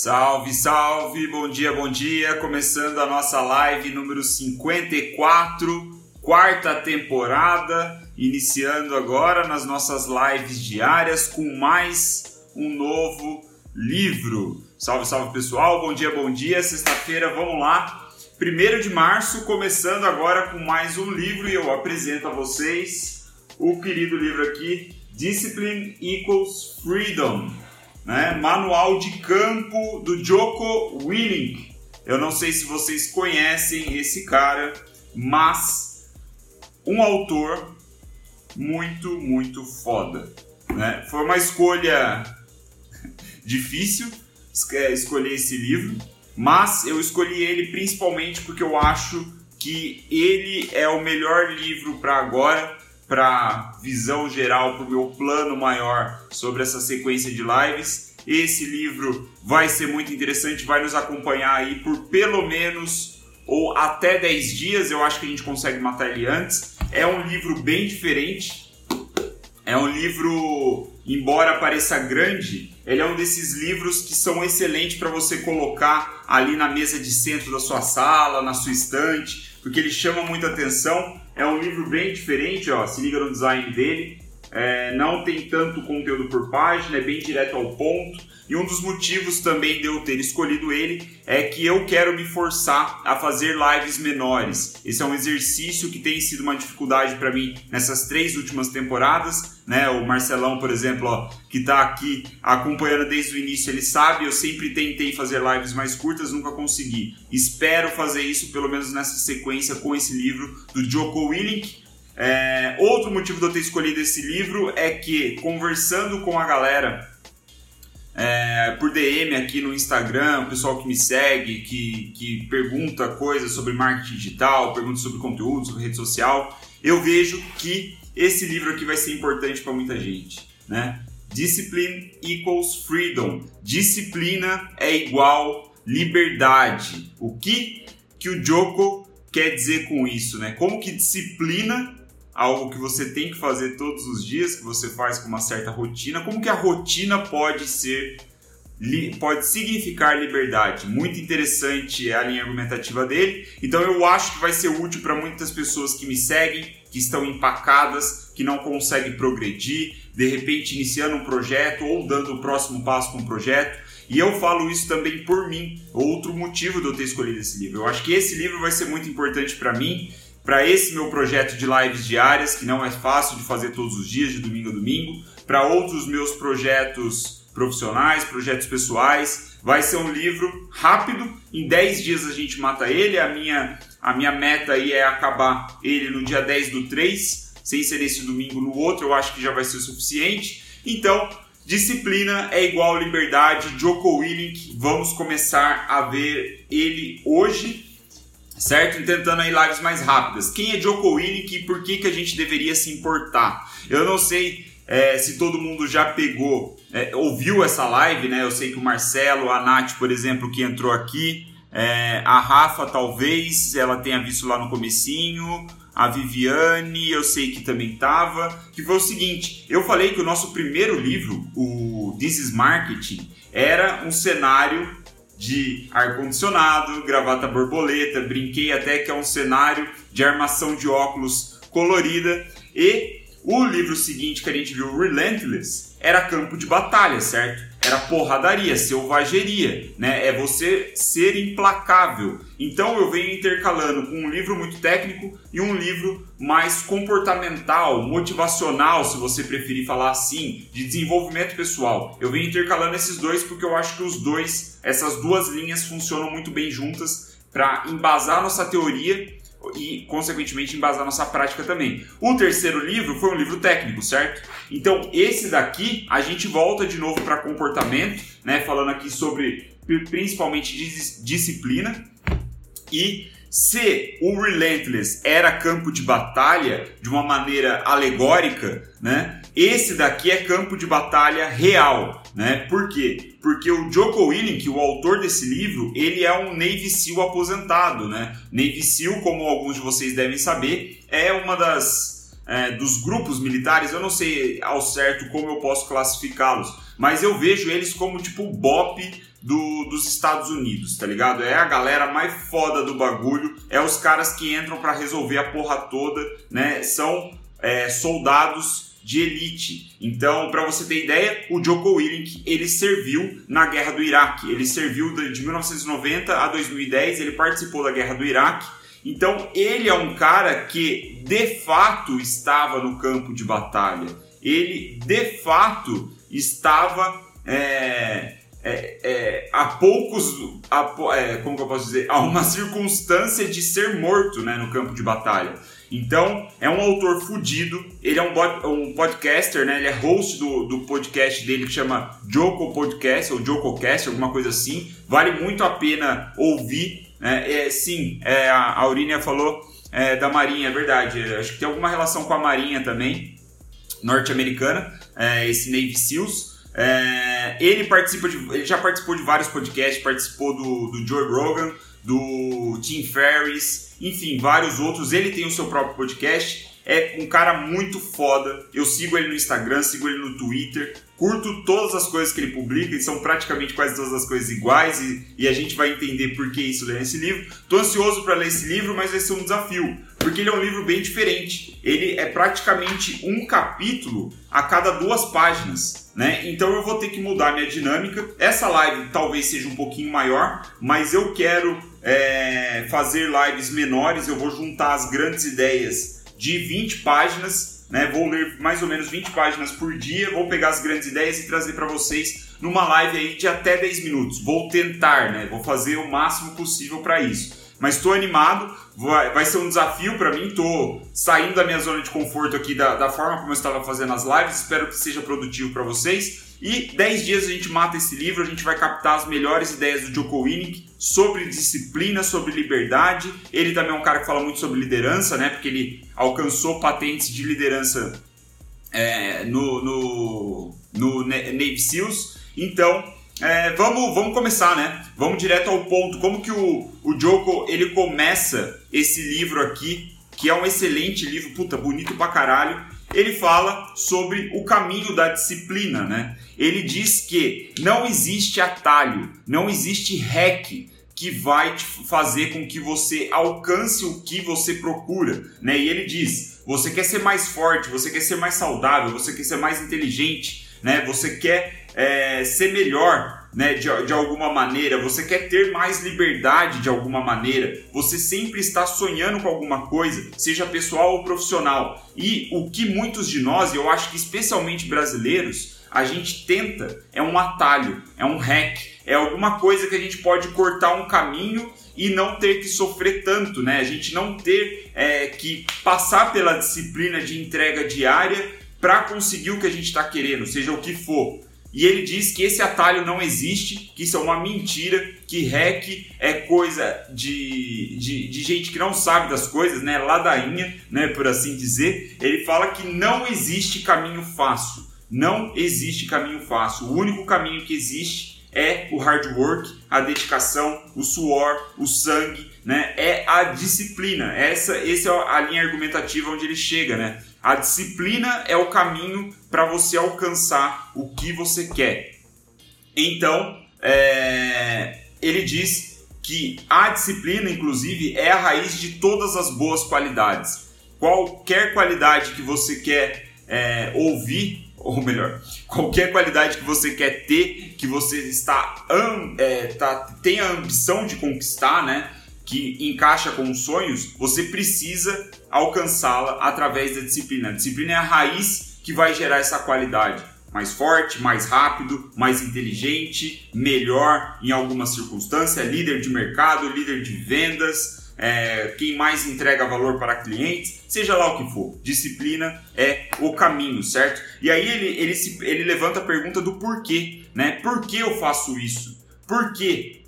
Salve, salve, bom dia, bom dia. Começando a nossa live número 54, quarta temporada, iniciando agora nas nossas lives diárias com mais um novo livro. Salve, salve pessoal, bom dia, bom dia. Sexta-feira, vamos lá. 1 de março, começando agora com mais um livro e eu apresento a vocês o querido livro aqui, Discipline Equals Freedom né? Manual de campo do Joko Willink. Eu não sei se vocês conhecem esse cara, mas um autor muito, muito foda. Né? Foi uma escolha difícil é, escolher esse livro, mas eu escolhi ele principalmente porque eu acho que ele é o melhor livro para agora para visão geral, para o meu plano maior sobre essa sequência de lives. Esse livro vai ser muito interessante, vai nos acompanhar aí por pelo menos ou até 10 dias. Eu acho que a gente consegue matar ele antes. É um livro bem diferente. É um livro, embora pareça grande, ele é um desses livros que são excelentes para você colocar ali na mesa de centro da sua sala, na sua estante, porque ele chama muita atenção é um livro bem diferente, ó, se liga no design dele. É, não tem tanto conteúdo por página, é bem direto ao ponto. E um dos motivos também de eu ter escolhido ele é que eu quero me forçar a fazer lives menores. Esse é um exercício que tem sido uma dificuldade para mim nessas três últimas temporadas. Né? O Marcelão, por exemplo, ó, que está aqui acompanhando desde o início, ele sabe. Eu sempre tentei fazer lives mais curtas, nunca consegui. Espero fazer isso pelo menos nessa sequência com esse livro do Joko Willink. É, outro motivo de eu ter escolhido esse livro é que, conversando com a galera é, por DM aqui no Instagram, o pessoal que me segue, que, que pergunta coisas sobre marketing digital, pergunta sobre conteúdo, sobre rede social, eu vejo que esse livro aqui vai ser importante para muita gente, né? Discipline equals freedom. Disciplina é igual liberdade. O que que o Joko quer dizer com isso, né? Como que disciplina algo que você tem que fazer todos os dias, que você faz com uma certa rotina, como que a rotina pode ser pode significar liberdade. Muito interessante a linha argumentativa dele. Então eu acho que vai ser útil para muitas pessoas que me seguem, que estão empacadas, que não conseguem progredir, de repente iniciando um projeto ou dando o próximo passo com um projeto. E eu falo isso também por mim, outro motivo de eu ter escolhido esse livro. Eu acho que esse livro vai ser muito importante para mim para esse meu projeto de lives diárias, que não é fácil de fazer todos os dias, de domingo a domingo, para outros meus projetos profissionais, projetos pessoais. Vai ser um livro rápido, em 10 dias a gente mata ele. A minha, a minha meta aí é acabar ele no dia 10 do 3, sem ser nesse domingo no outro, eu acho que já vai ser o suficiente. Então, disciplina é igual liberdade. Joko Willink, vamos começar a ver ele hoje certo? Tentando aí lives mais rápidas. Quem é Joko Willink e por que, que a gente deveria se importar? Eu não sei é, se todo mundo já pegou, é, ouviu essa live, né? Eu sei que o Marcelo, a Nath, por exemplo, que entrou aqui, é, a Rafa talvez, ela tenha visto lá no comecinho, a Viviane, eu sei que também tava, que foi o seguinte, eu falei que o nosso primeiro livro, o This is Marketing, era um cenário de ar-condicionado, gravata borboleta, brinquei até que é um cenário de armação de óculos colorida. E o livro seguinte que a gente viu, Relentless, era campo de batalha, certo? Era porradaria, selvageria, né? É você ser implacável. Então eu venho intercalando um livro muito técnico e um livro mais comportamental, motivacional, se você preferir falar assim, de desenvolvimento pessoal. Eu venho intercalando esses dois porque eu acho que os dois, essas duas linhas funcionam muito bem juntas para embasar nossa teoria e, consequentemente, embasar nossa prática também. O terceiro livro foi um livro técnico, certo? Então, esse daqui, a gente volta de novo para comportamento, né? Falando aqui sobre principalmente disciplina. E se o Relentless era campo de batalha de uma maneira alegórica, né? Esse daqui é campo de batalha real, né? Por quê? Porque o Joko Willink, o autor desse livro, ele é um Navy SEAL aposentado, né? Navy SEAL, como alguns de vocês devem saber, é uma das é, dos grupos militares, eu não sei ao certo como eu posso classificá-los, mas eu vejo eles como tipo o BOP do, dos Estados Unidos, tá ligado? É a galera mais foda do bagulho, é os caras que entram para resolver a porra toda, né? São é, soldados de elite. Então, para você ter ideia, o Joko Willink ele serviu na guerra do Iraque. Ele serviu de 1990 a 2010. Ele participou da guerra do Iraque. Então, ele é um cara que de fato estava no campo de batalha. Ele de fato estava é, é, é, há poucos, há, é, como que eu posso dizer, há uma circunstância de ser morto né, no campo de batalha. Então, é um autor fudido, ele é um, um podcaster, né? Ele é host do, do podcast dele que chama Joko Podcast ou JokoCast, alguma coisa assim. Vale muito a pena ouvir. Né? É, sim, é, a Aurínia falou é, da Marinha, é verdade. Acho que tem alguma relação com a Marinha também, norte-americana, é, esse Navy SEALs. É, ele participa de, ele já participou de vários podcasts, participou do, do Joe Rogan, do Tim Ferriss, enfim, vários outros. Ele tem o seu próprio podcast. É um cara muito foda. Eu sigo ele no Instagram, sigo ele no Twitter, curto todas as coisas que ele publica, e são praticamente quase todas as coisas iguais, e, e a gente vai entender por que isso ler esse livro. Tô ansioso para ler esse livro, mas vai ser um desafio, porque ele é um livro bem diferente. Ele é praticamente um capítulo a cada duas páginas. Né? Então eu vou ter que mudar minha dinâmica. Essa live talvez seja um pouquinho maior, mas eu quero é, fazer lives menores, eu vou juntar as grandes ideias de 20 páginas, né? Vou ler mais ou menos 20 páginas por dia, vou pegar as grandes ideias e trazer para vocês numa live aí de até 10 minutos. Vou tentar, né? Vou fazer o máximo possível para isso. Mas estou animado, vai, vai ser um desafio para mim. Estou saindo da minha zona de conforto aqui da, da forma como eu estava fazendo as lives. Espero que seja produtivo para vocês. E 10 dias a gente mata esse livro, a gente vai captar as melhores ideias do Joko Winnick sobre disciplina, sobre liberdade. Ele também é um cara que fala muito sobre liderança, né? Porque ele alcançou patentes de liderança é, no, no, no Navy SEALs. Então, é, vamos, vamos começar, né? Vamos direto ao ponto. Como que o, o Joko ele começa esse livro aqui, que é um excelente livro, puta, bonito pra caralho ele fala sobre o caminho da disciplina, né? Ele diz que não existe atalho, não existe hack que vai fazer com que você alcance o que você procura, né? E ele diz: você quer ser mais forte, você quer ser mais saudável, você quer ser mais inteligente, né? Você quer é, ser melhor, né, de, de alguma maneira, você quer ter mais liberdade de alguma maneira, você sempre está sonhando com alguma coisa, seja pessoal ou profissional. E o que muitos de nós, eu acho que especialmente brasileiros, a gente tenta é um atalho, é um hack, é alguma coisa que a gente pode cortar um caminho e não ter que sofrer tanto, né? A gente não ter é, que passar pela disciplina de entrega diária para conseguir o que a gente está querendo, seja o que for. E ele diz que esse atalho não existe, que isso é uma mentira, que hack é coisa de, de, de, gente que não sabe das coisas, né? Ladainha, né? Por assim dizer. Ele fala que não existe caminho fácil. Não existe caminho fácil. O único caminho que existe é o hard work, a dedicação, o suor, o sangue, né? É a disciplina. Essa, essa é a linha argumentativa onde ele chega, né? A disciplina é o caminho para você alcançar o que você quer. Então, é, ele diz que a disciplina, inclusive, é a raiz de todas as boas qualidades. Qualquer qualidade que você quer é, ouvir, ou melhor, qualquer qualidade que você quer ter, que você está é, tá, tem a ambição de conquistar, né? Que encaixa com os sonhos, você precisa alcançá-la através da disciplina. A disciplina é a raiz que vai gerar essa qualidade. Mais forte, mais rápido, mais inteligente, melhor em alguma circunstância, líder de mercado, líder de vendas, é, quem mais entrega valor para clientes, seja lá o que for. Disciplina é o caminho, certo? E aí ele, ele, se, ele levanta a pergunta do porquê, né? Por que eu faço isso? Por quê?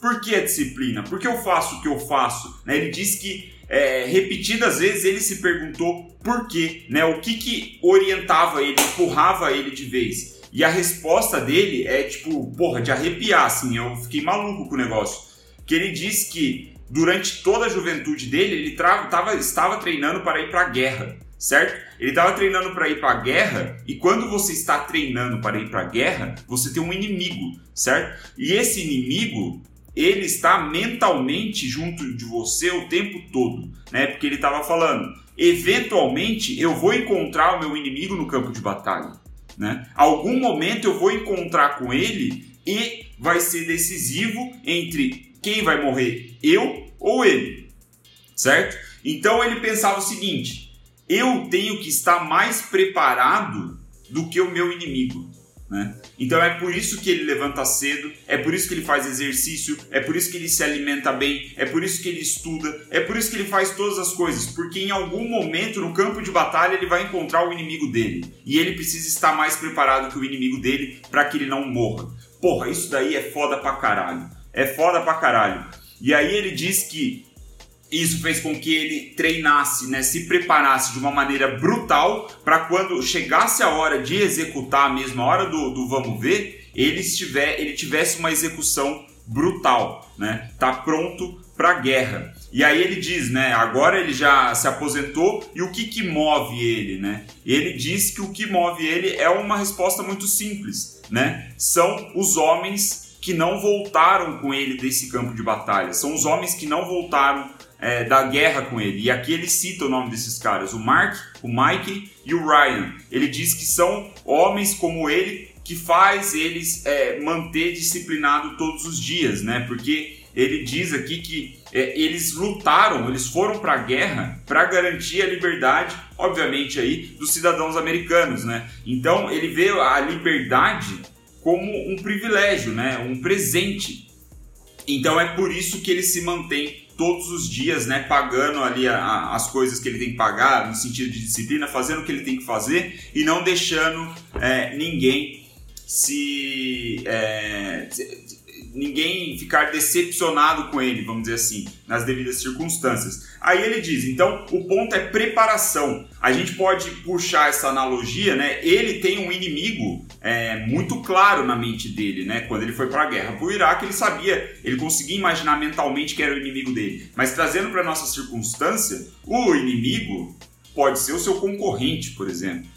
Por que a disciplina? Por que eu faço o que eu faço? Né? Ele diz que é, repetidas vezes ele se perguntou por quê, né? O que que orientava ele, empurrava ele de vez. E a resposta dele é tipo, porra, de arrepiar, assim, eu fiquei maluco com o negócio. Que ele diz que durante toda a juventude dele, ele tava, estava treinando para ir para a guerra. certo? Ele estava treinando para ir para a guerra e quando você está treinando para ir para a guerra, você tem um inimigo, certo? E esse inimigo ele está mentalmente junto de você o tempo todo, né? Porque ele estava falando, eventualmente eu vou encontrar o meu inimigo no campo de batalha, né? Algum momento eu vou encontrar com ele e vai ser decisivo entre quem vai morrer, eu ou ele, certo? Então ele pensava o seguinte: eu tenho que estar mais preparado do que o meu inimigo. Né? Então é por isso que ele levanta cedo, é por isso que ele faz exercício, é por isso que ele se alimenta bem, é por isso que ele estuda, é por isso que ele faz todas as coisas, porque em algum momento no campo de batalha ele vai encontrar o inimigo dele e ele precisa estar mais preparado que o inimigo dele para que ele não morra. Porra, isso daí é foda pra caralho. É foda pra caralho. E aí ele diz que isso fez com que ele treinasse, né, se preparasse de uma maneira brutal para quando chegasse a hora de executar, a mesma hora do, do vamos ver, ele, estiver, ele tivesse uma execução brutal, né? Tá pronto para a guerra. E aí ele diz, né? Agora ele já se aposentou e o que que move ele, né? Ele diz que o que move ele é uma resposta muito simples, né? São os homens que não voltaram com ele desse campo de batalha. São os homens que não voltaram é, da guerra com ele. E aqui ele cita o nome desses caras: o Mark, o Mike e o Ryan. Ele diz que são homens como ele que faz eles é, manter disciplinado todos os dias, né? Porque ele diz aqui que é, eles lutaram, eles foram para a guerra para garantir a liberdade, obviamente aí, dos cidadãos americanos, né? Então ele vê a liberdade como um privilégio, né? Um presente. Então é por isso que ele se mantém todos os dias, né, pagando ali a, a, as coisas que ele tem que pagar, no sentido de disciplina, fazendo o que ele tem que fazer e não deixando é, ninguém se, é, ninguém ficar decepcionado com ele, vamos dizer assim, nas devidas circunstâncias. Aí ele diz, então o ponto é preparação. A gente pode puxar essa analogia, né? Ele tem um inimigo é, muito claro na mente dele, né? Quando ele foi para a guerra para o Iraque, ele sabia, ele conseguia imaginar mentalmente que era o inimigo dele. Mas trazendo para nossa circunstância, o inimigo pode ser o seu concorrente, por exemplo.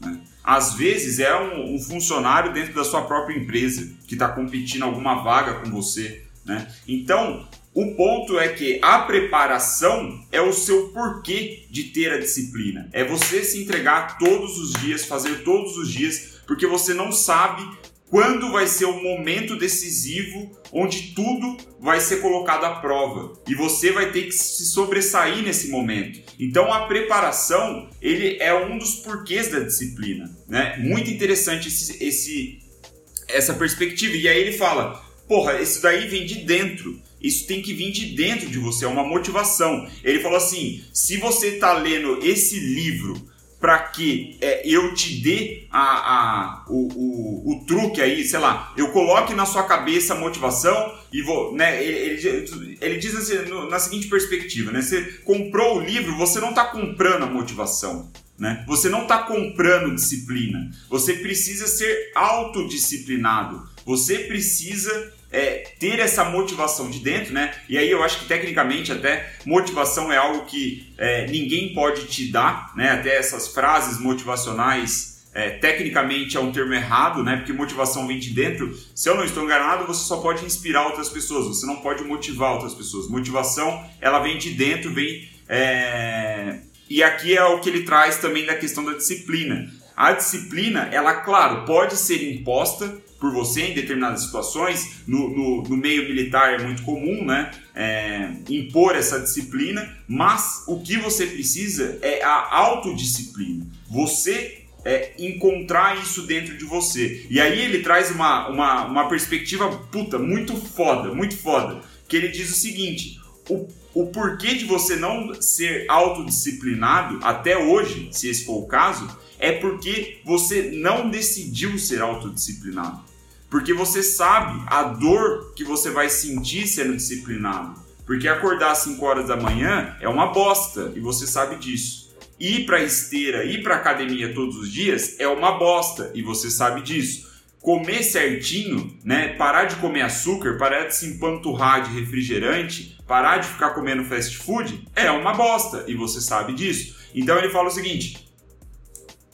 Né? Às vezes é um, um, funcionário dentro da sua própria empresa que está competindo alguma vaga com você. Né? Então, o ponto é que a preparação é o seu porquê de ter a disciplina. É você se entregar todos os dias, fazer todos os dias, porque você não sabe quando vai ser o momento decisivo onde tudo vai ser colocado à prova e você vai ter que se sobressair nesse momento. Então a preparação ele é um dos porquês da disciplina, né? Muito interessante esse, esse essa perspectiva. E aí ele fala, porra, isso daí vem de dentro. Isso tem que vir de dentro de você, é uma motivação. Ele falou assim: se você está lendo esse livro para que é, eu te dê a, a, o, o, o, truque aí, sei lá, eu coloque na sua cabeça a motivação e vou, né? Ele, ele, ele diz assim, na seguinte perspectiva, né? Você comprou o livro, você não está comprando a motivação. Né? Você não está comprando disciplina. Você precisa ser autodisciplinado. Você precisa é, ter essa motivação de dentro, né? E aí eu acho que tecnicamente até motivação é algo que é, ninguém pode te dar, né? Até essas frases motivacionais é, tecnicamente é um termo errado, né? Porque motivação vem de dentro. Se eu não estou enganado, você só pode inspirar outras pessoas. Você não pode motivar outras pessoas. Motivação ela vem de dentro, vem é... e aqui é o que ele traz também da questão da disciplina. A disciplina, ela, claro, pode ser imposta por você em determinadas situações. No, no, no meio militar é muito comum, né? É, impor essa disciplina, mas o que você precisa é a autodisciplina. Você é, encontrar isso dentro de você. E aí ele traz uma, uma, uma perspectiva puta, muito foda, muito foda. Que ele diz o seguinte: o, o porquê de você não ser autodisciplinado até hoje, se esse for o caso, é porque você não decidiu ser autodisciplinado. Porque você sabe a dor que você vai sentir sendo disciplinado. Porque acordar às 5 horas da manhã é uma bosta e você sabe disso. Ir para esteira, ir para academia todos os dias é uma bosta e você sabe disso. Comer certinho, né? Parar de comer açúcar, parar de se empanturrar de refrigerante, parar de ficar comendo fast food é uma bosta e você sabe disso. Então ele fala o seguinte: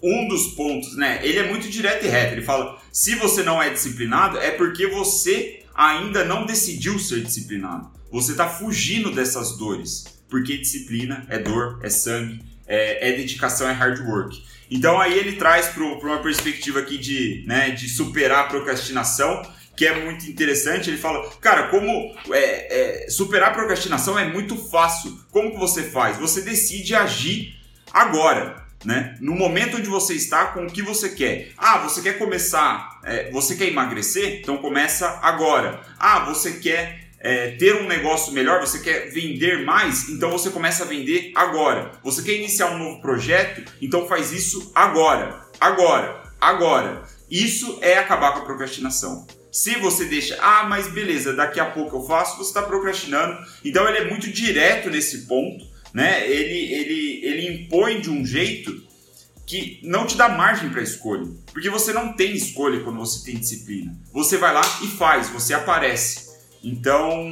um dos pontos, né? Ele é muito direto e reto. Ele fala: se você não é disciplinado, é porque você ainda não decidiu ser disciplinado. Você está fugindo dessas dores. Porque disciplina é dor, é sangue, é, é dedicação, é hard work. Então aí ele traz para uma perspectiva aqui de, né, de superar a procrastinação que é muito interessante. Ele fala, cara, como é, é, superar a procrastinação é muito fácil. Como que você faz? Você decide agir agora. Né? No momento onde você está, com o que você quer. Ah, você quer começar, é, você quer emagrecer? Então começa agora. Ah, você quer é, ter um negócio melhor, você quer vender mais? Então você começa a vender agora. Você quer iniciar um novo projeto? Então faz isso agora. Agora. Agora. Isso é acabar com a procrastinação. Se você deixa, ah, mas beleza, daqui a pouco eu faço, você está procrastinando. Então ele é muito direto nesse ponto, né? Ele, ele, ele impõe de um jeito que não te dá margem para escolha, porque você não tem escolha quando você tem disciplina. Você vai lá e faz, você aparece. Então,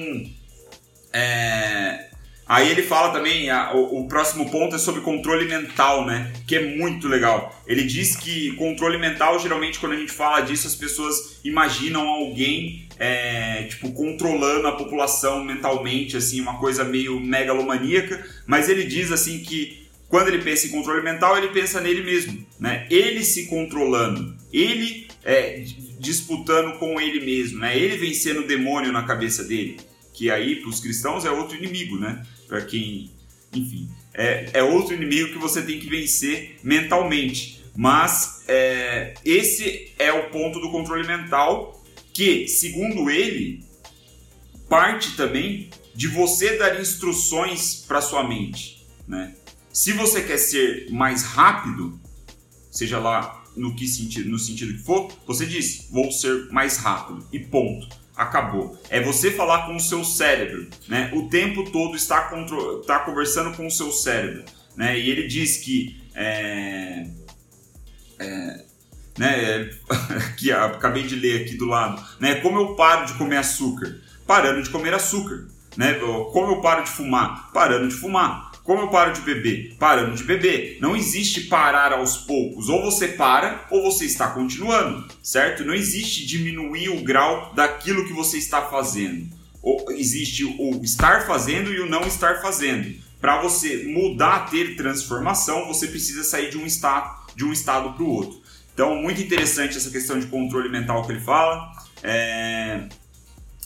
é, Aí ele fala também, a, o, o, próximo ponto é sobre controle mental, né? Que é muito legal. Ele diz que controle mental, geralmente, quando a gente fala disso, as pessoas imaginam alguém, é, tipo, controlando a população mentalmente, assim, uma coisa meio megalomaníaca. Mas ele diz, assim, que quando ele pensa em controle mental, ele pensa nele mesmo, né? Ele se controlando, ele é, disputando com ele mesmo, né? Ele vencendo o demônio na cabeça dele que aí para os cristãos é outro inimigo, né? Para quem, enfim, é, é outro inimigo que você tem que vencer mentalmente. Mas é, esse é o ponto do controle mental que, segundo ele, parte também de você dar instruções para sua mente, né? Se você quer ser mais rápido, seja lá no que sentido, no sentido que for, você diz: vou ser mais rápido e ponto acabou. É você falar com o seu cérebro, né? O tempo todo está, contro... está conversando com o seu cérebro, né? E ele diz que é... É... Né, que acabei de ler aqui do lado, né? Como eu paro de comer açúcar? Parando de comer açúcar, né? Como eu paro de fumar? Parando de fumar. Como eu paro de beber? Parando de beber. Não existe parar aos poucos. Ou você para ou você está continuando, certo? Não existe diminuir o grau daquilo que você está fazendo. Ou existe o estar fazendo e o não estar fazendo. Para você mudar, ter transformação, você precisa sair de um estado de um estado para o outro. Então, muito interessante essa questão de controle mental que ele fala. É...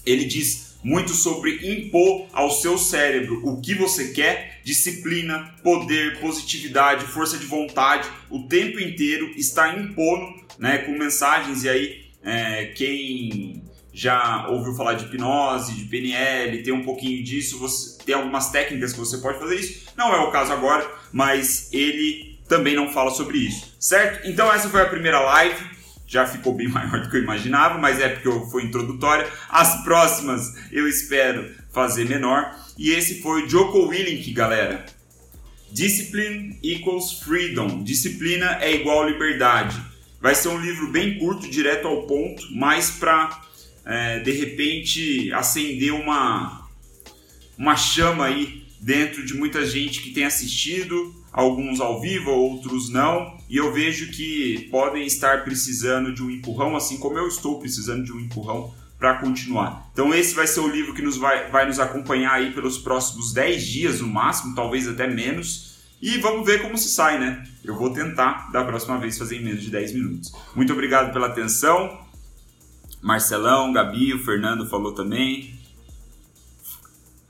Ele diz muito sobre impor ao seu cérebro o que você quer, disciplina, poder, positividade, força de vontade, o tempo inteiro está impondo, né, com mensagens e aí é, quem já ouviu falar de hipnose, de PNL, tem um pouquinho disso, você tem algumas técnicas que você pode fazer isso. Não é o caso agora, mas ele também não fala sobre isso, certo? Então essa foi a primeira live já ficou bem maior do que eu imaginava, mas é porque foi introdutória. As próximas eu espero fazer menor. E esse foi o Joko Willink, galera. Discipline equals freedom. Disciplina é igual liberdade. Vai ser um livro bem curto, direto ao ponto, mais para é, de repente acender uma uma chama aí dentro de muita gente que tem assistido alguns ao vivo, outros não, e eu vejo que podem estar precisando de um empurrão, assim como eu estou precisando de um empurrão para continuar. Então esse vai ser o livro que nos vai, vai nos acompanhar aí pelos próximos 10 dias no máximo, talvez até menos. E vamos ver como se sai, né? Eu vou tentar da próxima vez fazer em menos de 10 minutos. Muito obrigado pela atenção. Marcelão, Gabi, o Fernando falou também.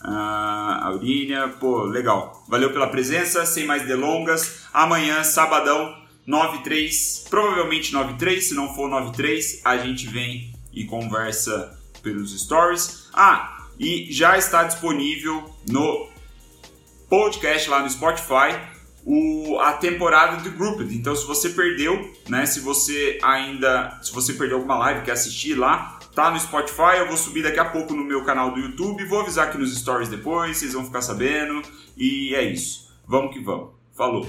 Ah, Aurília, pô, legal. Valeu pela presença, sem mais delongas. Amanhã, sabadão, 93, provavelmente 93, se não for 93, a gente vem e conversa pelos stories. Ah, e já está disponível no podcast lá no Spotify o, a temporada do Grouped. Então, se você perdeu, né? Se você ainda, se você perdeu alguma live, quer assistir lá, tá no Spotify, eu vou subir daqui a pouco no meu canal do YouTube, vou avisar aqui nos stories depois, vocês vão ficar sabendo. E é isso. Vamos que vamos. Falou!